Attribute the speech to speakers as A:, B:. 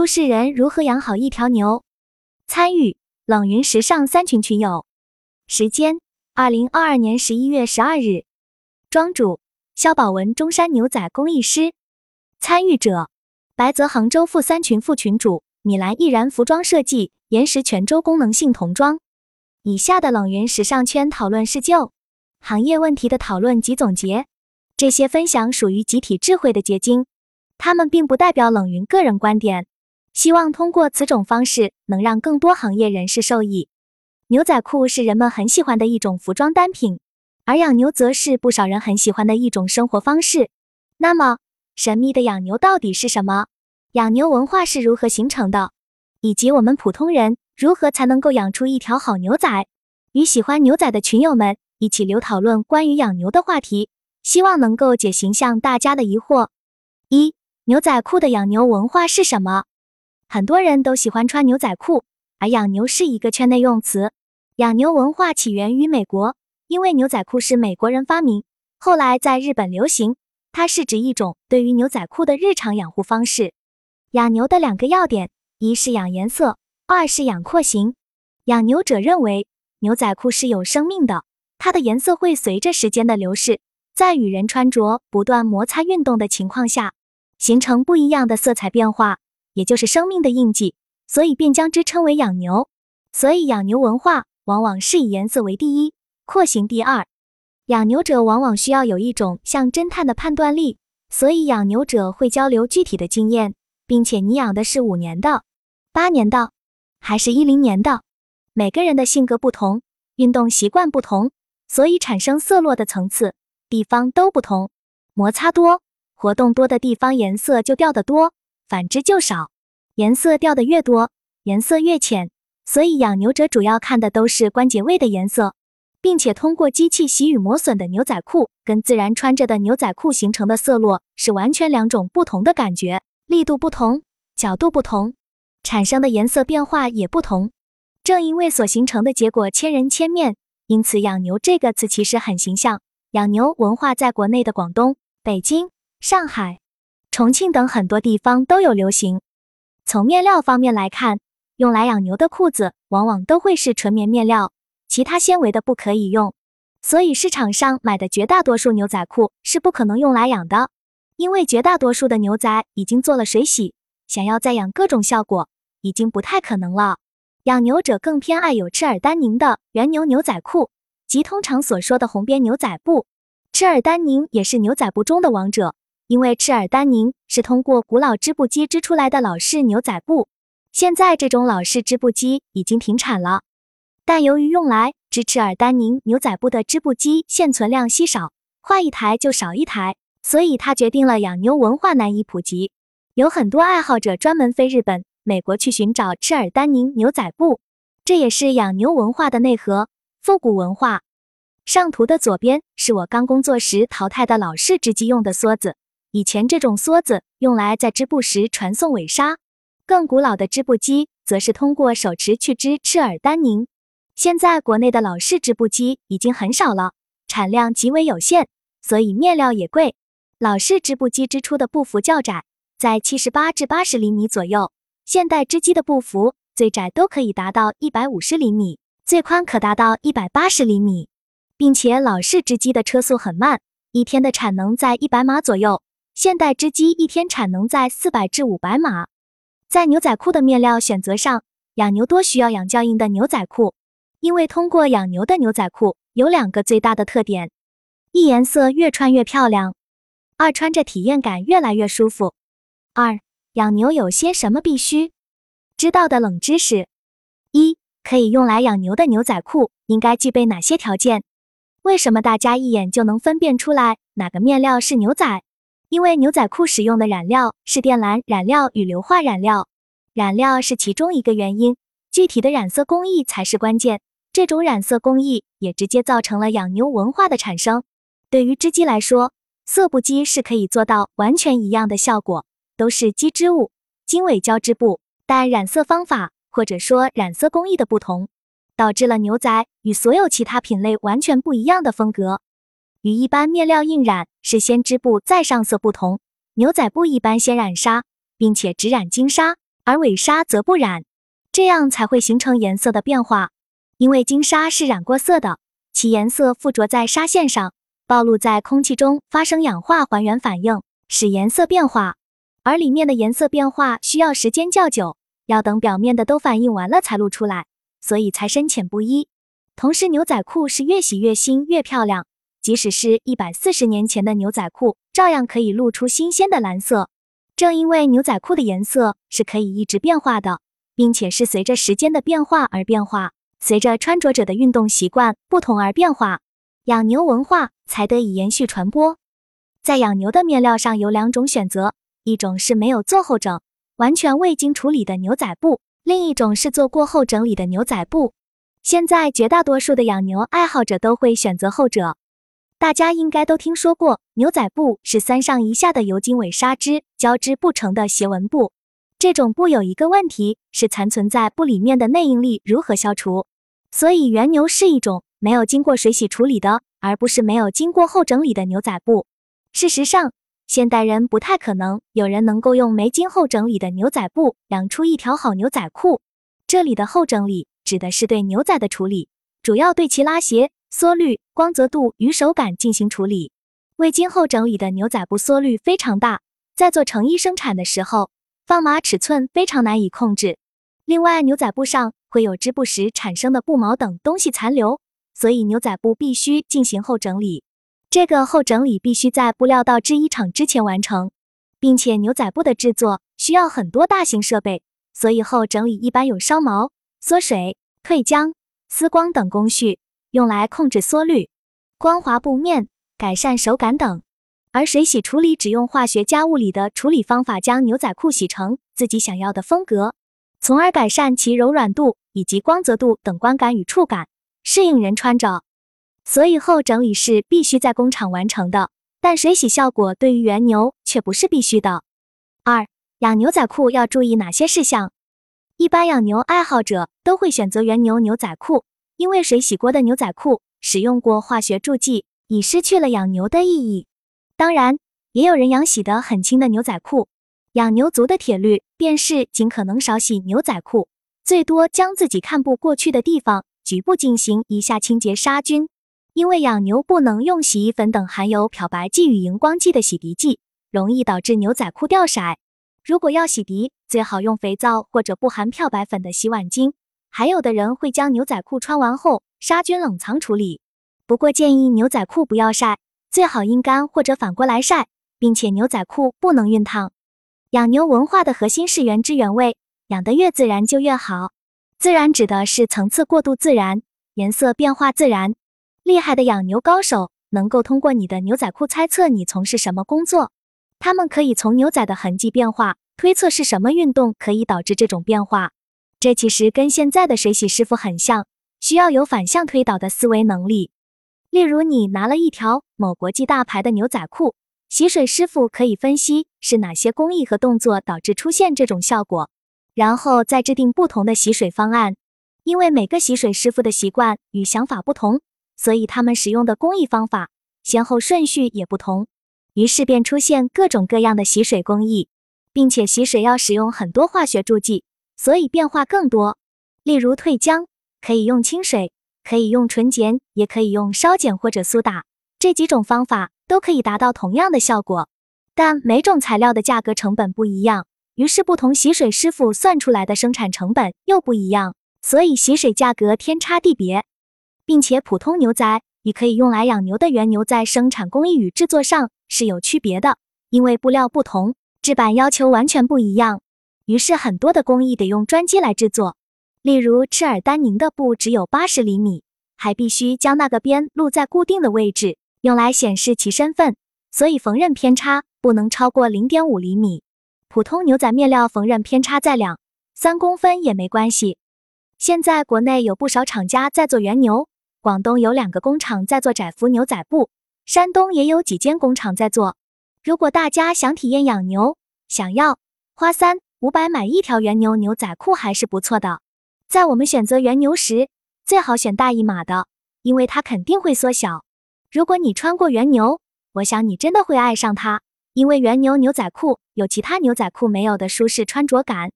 A: 都市人如何养好一条牛？参与冷云时尚三群群友。时间：二零二二年十一月十二日。庄主：肖宝文，中山牛仔工艺师。参与者：白泽杭州副三群副群主，米兰毅然服装设计，岩石泉州功能性童装。以下的冷云时尚圈讨论是就行业问题的讨论及总结，这些分享属于集体智慧的结晶，他们并不代表冷云个人观点。希望通过此种方式，能让更多行业人士受益。牛仔裤是人们很喜欢的一种服装单品，而养牛则是不少人很喜欢的一种生活方式。那么，神秘的养牛到底是什么？养牛文化是如何形成的？以及我们普通人如何才能够养出一条好牛仔？与喜欢牛仔的群友们一起留讨论关于养牛的话题，希望能够解形象大家的疑惑。一、牛仔裤的养牛文化是什么？很多人都喜欢穿牛仔裤，而养牛是一个圈内用词。养牛文化起源于美国，因为牛仔裤是美国人发明，后来在日本流行。它是指一种对于牛仔裤的日常养护方式。养牛的两个要点，一是养颜色，二是养廓形。养牛者认为牛仔裤是有生命的，它的颜色会随着时间的流逝，在与人穿着不断摩擦运动的情况下，形成不一样的色彩变化，也就是生命的印记，所以便将之称为养牛。所以养牛文化。往往是以颜色为第一，廓形第二。养牛者往往需要有一种像侦探的判断力，所以养牛者会交流具体的经验，并且你养的是五年的、八年的，还是一零年的？每个人的性格不同，运动习惯不同，所以产生色落的层次地方都不同。摩擦多、活动多的地方颜色就掉得多，反之就少。颜色掉的越多，颜色越浅。所以养牛者主要看的都是关节位的颜色，并且通过机器洗与磨损的牛仔裤跟自然穿着的牛仔裤形成的色落是完全两种不同的感觉，力度不同，角度不同，产生的颜色变化也不同。正因为所形成的结果千人千面，因此养牛这个词其实很形象。养牛文化在国内的广东、北京、上海、重庆等很多地方都有流行。从面料方面来看。用来养牛的裤子往往都会是纯棉面料，其他纤维的不可以用。所以市场上买的绝大多数牛仔裤是不可能用来养的，因为绝大多数的牛仔已经做了水洗，想要再养各种效果已经不太可能了。养牛者更偏爱有赤耳丹宁的原牛牛仔裤，即通常所说的红边牛仔布。赤耳丹宁也是牛仔布中的王者，因为赤耳丹宁是通过古老织布机织出来的老式牛仔布。现在这种老式织布机已经停产了，但由于用来织赤耳丹宁牛仔布的织布机现存量稀少，换一台就少一台，所以他决定了养牛文化难以普及。有很多爱好者专门飞日本、美国去寻找赤耳丹宁牛仔布，这也是养牛文化的内核。复古文化。上图的左边是我刚工作时淘汰的老式织机用的梭子，以前这种梭子用来在织布时传送尾纱。更古老的织布机则是通过手持去织赤耳丹宁。现在国内的老式织布机已经很少了，产量极为有限，所以面料也贵。老式织布机织出的布幅较窄，在七十八至八十厘米左右。现代织机的布幅最窄都可以达到一百五十厘米，最宽可达到一百八十厘米，并且老式织机的车速很慢，一天的产能在一百码左右。现代织机一天产能在四百至五百码。在牛仔裤的面料选择上，养牛多需要养较硬的牛仔裤，因为通过养牛的牛仔裤有两个最大的特点：一颜色越穿越漂亮；二穿着体验感越来越舒服。二养牛有些什么必须知道的冷知识：一可以用来养牛的牛仔裤应该具备哪些条件？为什么大家一眼就能分辨出来哪个面料是牛仔？因为牛仔裤使用的染料是靛蓝染料与硫化染料，染料是其中一个原因，具体的染色工艺才是关键。这种染色工艺也直接造成了养牛文化的产生。对于织机来说，色布机是可以做到完全一样的效果，都是机织物、经纬交织布，但染色方法或者说染色工艺的不同，导致了牛仔与所有其他品类完全不一样的风格。与一般面料印染是先织布再上色不同，牛仔布一般先染纱，并且只染金纱，而尾纱则不染，这样才会形成颜色的变化。因为金纱是染过色的，其颜色附着在纱线上，暴露在空气中发生氧化还原反应，使颜色变化。而里面的颜色变化需要时间较久，要等表面的都反应完了才露出来，所以才深浅不一。同时，牛仔裤是越洗越新越漂亮，即使是一百四十年前的牛仔裤，照样可以露出新鲜的蓝色。正因为牛仔裤的颜色是可以一直变化的，并且是随着时间的变化而变化，随着穿着者的运动习惯不同而变化，养牛文化才得以延续传播。在养牛的面料上有两种选择，一种是没有做后整、完全未经处理的牛仔布，另一种是做过后整理的牛仔布。现在绝大多数的养牛爱好者都会选择后者。大家应该都听说过，牛仔布是三上一下的油经纬纱织交织不成的斜纹布。这种布有一个问题是残存在布里面的内应力如何消除？所以原牛是一种没有经过水洗处理的，而不是没有经过后整理的牛仔布。事实上，现代人不太可能有人能够用没经后整理的牛仔布养出一条好牛仔裤。这里的后整理。指的是对牛仔的处理，主要对其拉斜、缩率、光泽度与手感进行处理。未经后整理的牛仔布缩率非常大，在做成衣生产的时候，放码尺寸非常难以控制。另外，牛仔布上会有织布时产生的布毛等东西残留，所以牛仔布必须进行后整理。这个后整理必须在布料到制衣厂之前完成，并且牛仔布的制作需要很多大型设备，所以后整理一般有烧毛、缩水。退浆、丝光等工序，用来控制缩率、光滑布面、改善手感等。而水洗处理只用化学加物理的处理方法，将牛仔裤洗成自己想要的风格，从而改善其柔软度以及光泽度等观感与触感，适应人穿着。所以后整理是必须在工厂完成的，但水洗效果对于原牛却不是必须的。二、养牛仔裤要注意哪些事项？一般养牛爱好者都会选择原牛牛仔裤，因为水洗过的牛仔裤使用过化学助剂，已失去了养牛的意义。当然，也有人养洗得很轻的牛仔裤。养牛族的铁律便是尽可能少洗牛仔裤，最多将自己看不过去的地方局部进行一下清洁杀菌。因为养牛不能用洗衣粉等含有漂白剂与荧光剂的洗涤剂，容易导致牛仔裤掉色。如果要洗涤，最好用肥皂或者不含漂白粉的洗碗巾。还有的人会将牛仔裤穿完后杀菌冷藏处理，不过建议牛仔裤不要晒，最好阴干或者反过来晒，并且牛仔裤不能熨烫。养牛文化的核心是原汁原味，养得越自然就越好。自然指的是层次过渡自然，颜色变化自然。厉害的养牛高手能够通过你的牛仔裤猜测你从事什么工作。他们可以从牛仔的痕迹变化推测是什么运动可以导致这种变化。这其实跟现在的水洗师傅很像，需要有反向推导的思维能力。例如，你拿了一条某国际大牌的牛仔裤，洗水师傅可以分析是哪些工艺和动作导致出现这种效果，然后再制定不同的洗水方案。因为每个洗水师傅的习惯与想法不同，所以他们使用的工艺方法先后顺序也不同。于是便出现各种各样的洗水工艺，并且洗水要使用很多化学助剂，所以变化更多。例如退浆，可以用清水，可以用纯碱，也可以用烧碱或者苏打，这几种方法都可以达到同样的效果。但每种材料的价格成本不一样，于是不同洗水师傅算出来的生产成本又不一样，所以洗水价格天差地别，并且普通牛仔与可以用来养牛的原牛在生产工艺与制作上。是有区别的，因为布料不同，制板要求完全不一样，于是很多的工艺得用专机来制作。例如，赤尔丹宁的布只有八十厘米，还必须将那个边露在固定的位置，用来显示其身份，所以缝纫偏差不能超过零点五厘米。普通牛仔面料缝纫偏差在两三公分也没关系。现在国内有不少厂家在做原牛，广东有两个工厂在做窄幅牛仔布。山东也有几间工厂在做。如果大家想体验养牛，想要花三五百买一条原牛牛仔裤还是不错的。在我们选择原牛时，最好选大一码的，因为它肯定会缩小。如果你穿过原牛，我想你真的会爱上它，因为原牛牛仔裤有其他牛仔裤没有的舒适穿着感。